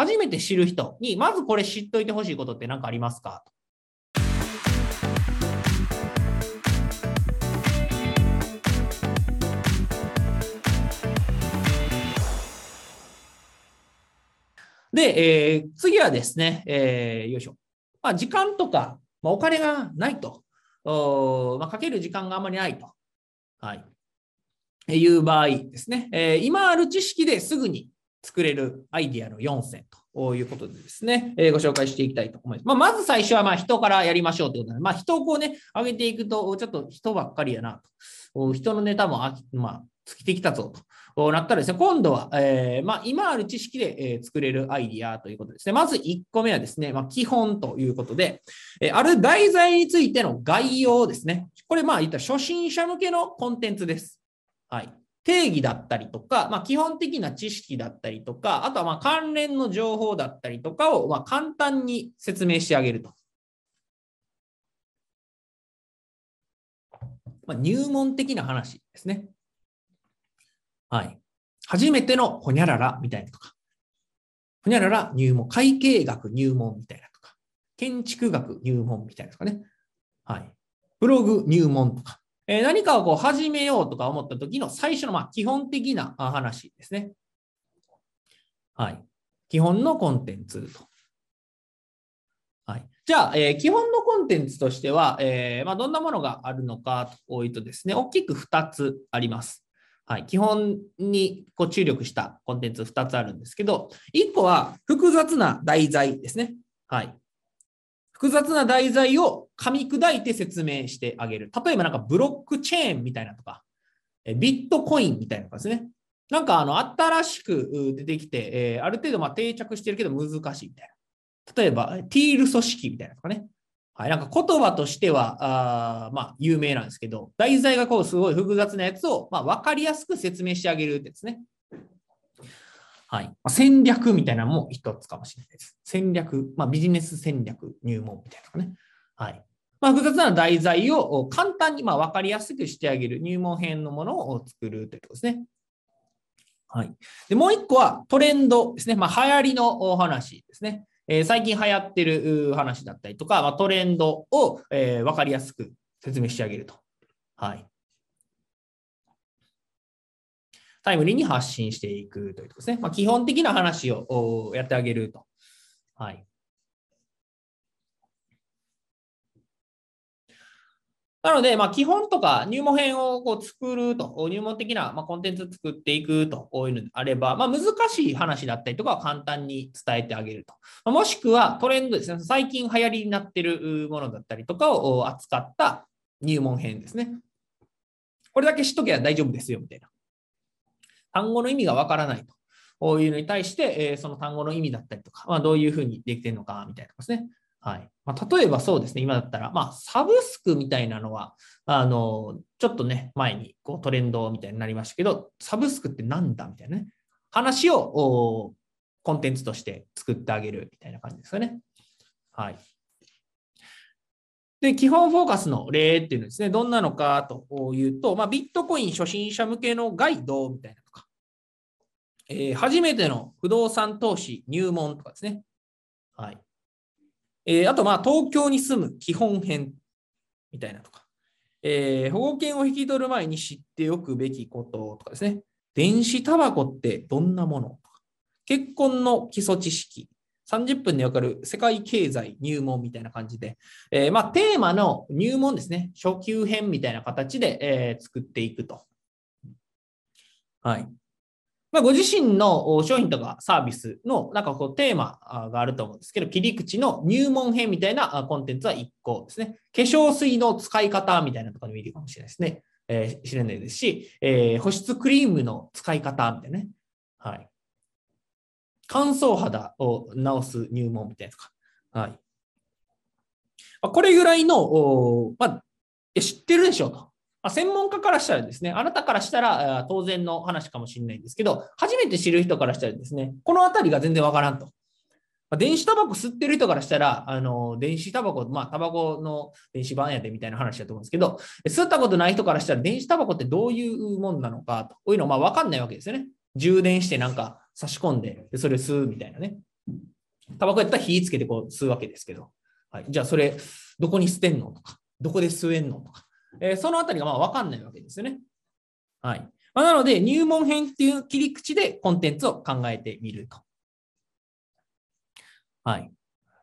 初めて知る人に、まずこれ知っといてほしいことって何かありますか？で、えー、次はですね、えー、よいしょ。まあ、時間とか、まあ、お金がないと、おまあ、かける時間があまりないと、はい、いう場合ですね、えー、今ある知識ですぐに作れるアイディアの4選ということでですね、えー、ご紹介していきたいと思います。まあ、まず最初はまあ人からやりましょうということで、まあ、人をこうね、上げていくと、ちょっと人ばっかりやなと。人のネタもあ、まあ、尽きてきたぞとなったらですね、今度は、えー、まあ、今ある知識で、作れるアイディアということですね。まず1個目はですね、まあ、基本ということで、ある題材についての概要ですね。これ、まあ、言った初心者向けのコンテンツです。はい。定義だったりとか、まあ、基本的な知識だったりとか、あとはま関連の情報だったりとかをま簡単に説明してあげると。まあ、入門的な話ですね。はい。初めてのほにゃららみたいなとか、ほにゃらら入門、会計学入門みたいなとか、建築学入門みたいなとかね。はい。ブログ入門とか、え、何かをこう始めようとか思った時の最初のま基本的な話ですね。はい。基本のコンテンツと。はい。じゃあ、えー、基本のコンテンツとしては、えー、まあ、どんなものがあるのかというとですね、大きく2つあります。はい、基本にこう注力したコンテンツ2つあるんですけど、1個は複雑な題材ですね。はい。複雑な題材を噛み砕いて説明してあげる。例えばなんかブロックチェーンみたいなとか、ビットコインみたいなとかですね。なんかあの新しく出てきて、え、ある程度ま定着してるけど難しいみたいな。例えば、ティール組織みたいなとかね。はい、なんか言葉としては、あまあ、有名なんですけど、題材がこうすごい複雑なやつを、まあ、分かりやすく説明してあげるってですね。はい。戦略みたいなのも一つかもしれないです。戦略、まあ、ビジネス戦略入門みたいなのね。はい。まあ、複雑な題材を簡単にまあ分かりやすくしてあげる入門編のものを作るということですね。はい。で、もう一個はトレンドですね。まあ、流行りのお話ですね。えー、最近流行ってる話だったりとか、まあ、トレンドを、えー、分かりやすく説明してあげると。はい。タイムリーに発信していくということですね。まあ、基本的な話をやってあげると。はい。なので、まあ、基本とか入門編をこう作ると、入門的な、まあ、コンテンツを作っていくというのであれば、まあ、難しい話だったりとかは簡単に伝えてあげると。ま、もしくはトレンドですね、最近流行りになっているものだったりとかを扱った入門編ですね。これだけ知っとけば大丈夫ですよ、みたいな。単語の意味がわからないとこういうのに対して、えその単語の意味だったりとか、まあ、どういうふうにできてるのか、みたいなですね。はいまあ、例えばそうですね、今だったら、まあ、サブスクみたいなのは、あの、ちょっとね、前にこうトレンドみたいになりましたけど、サブスクってなんだみたいなね、話をコンテンツとして作ってあげるみたいな感じですかね。はい。で、基本フォーカスの例っていうのですね、どんなのかというと、まあ、ビットコイン初心者向けのガイドみたいなとか、えー、初めての不動産投資入門とかですね。はい。えー、あと、まあ、東京に住む基本編みたいなとか、えー、保護犬を引き取る前に知っておくべきこととかですね、電子タバコってどんなものとか、結婚の基礎知識、30分でわかる世界経済入門みたいな感じで、えー、まあ、テーマの入門ですね、初級編みたいな形で、えー、作っていくと。はい。まあ、ご自身の商品とかサービスのなんかこうテーマがあると思うんですけど、切り口の入門編みたいなコンテンツは1個ですね。化粧水の使い方みたいなところで見るかもしれないですね。えー、知れないですし、えー、保湿クリームの使い方みたいなね。はい。乾燥肌を治す入門みたいなとか。はい。これぐらいの、まあ、知ってるでしょうと。ま、専門家からしたらですね、あなたからしたら当然の話かもしれないんですけど、初めて知る人からしたらですね、このあたりが全然わからんと。ま、電子タバコ吸ってる人からしたら、あの、電子タバコ、まあ、タバコの電子版やでみたいな話だと思うんですけど、吸ったことない人からしたら、電子タバコってどういうもんなのかと、いうのまわかんないわけですよね。充電してなんか差し込んで、でそれ吸うみたいなね。タバコやったら火つけてこう吸うわけですけど、はい、じゃあそれ、どこに捨てんのとか、どこで吸えんのとか、えー、そのあたりがまあ分かんないわけですよね。はい。まあ、なので、入門編っていう切り口でコンテンツを考えてみると。はい。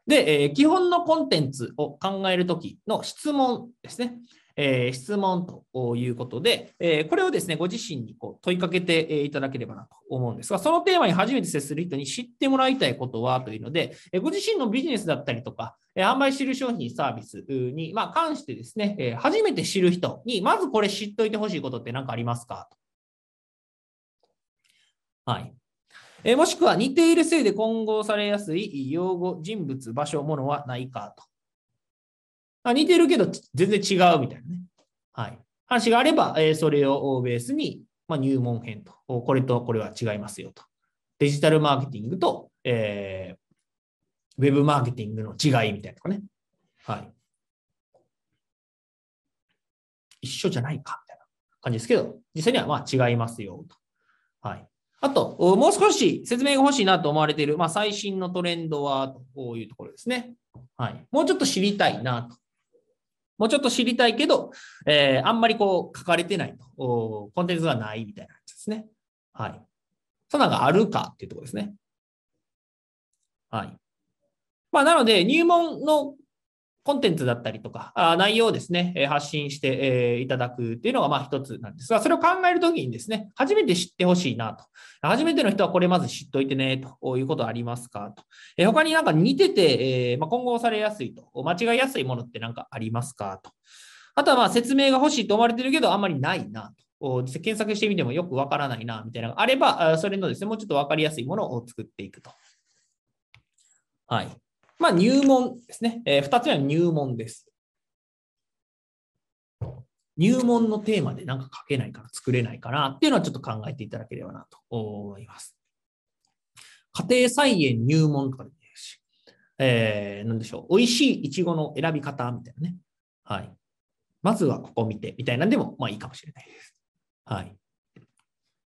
で、えー、基本のコンテンツを考えるときの質問ですね。えー、質問ということで、えー、これをですね、ご自身にこう問いかけていただければなと思うんですが、そのテーマに初めて接する人に知ってもらいたいことはというので、えご自身のビジネスだったりとか、え販売している商品、サービスに、ま、関してですね、え初めて知る人に、まずこれ知っておいてほしいことって何かありますかはい。えもしくは似ているせいで混合されやすい用語、人物、場所、ものはないかと。あ似てるけど全然違うみたいなね。はい。話があれば、えそれをベースに、ま入門編と、これとこれは違いますよと。デジタルマーケティングと、えー、ウェブマーケティングの違いみたいなとかね。はい。一緒じゃないかみたいな感じですけど、実際にはまあ違いますよと。はい。あと、もう少し説明が欲しいなと思われている、まあ、最新のトレンドはというところですね。はい。もうちょっと知りたいなともうちょっと知りたいけど、えー、あんまりこう書かれてないと、コンテンツがないみたいなやつですね。はい。そんなのがあるかっていうところですね。はい。まあ、なので、入門のコンテンツだったりとか、内容をですね、発信して、いただくっていうのがまあ一つなんですが、それを考えるときにですね、初めて知ってほしいなと。初めての人はこれまず知っといてね、ということありますかと。え他になんか似てて、えま、混合されやすいと、間違いやすいものって何かありますかと。あとはまあ説明が欲しいと思われてるけど、あんまりないなと。検索してみてもよくわからないな、みたいなのがあれば、それのですね、もうちょっとわかりやすいものを作っていくと。はい。まあ、入門ですね。えー、2つ目は入門です。入門のテーマで何か書けないから作れないかなっていうのはちょっと考えていただければなと思います。家庭菜園入門とかでもいいし、えー、なんでしょう。美味しいイチゴの選び方みたいなね。はい。まずはここ見てみたいなんでも、まあいいかもしれないです。はい。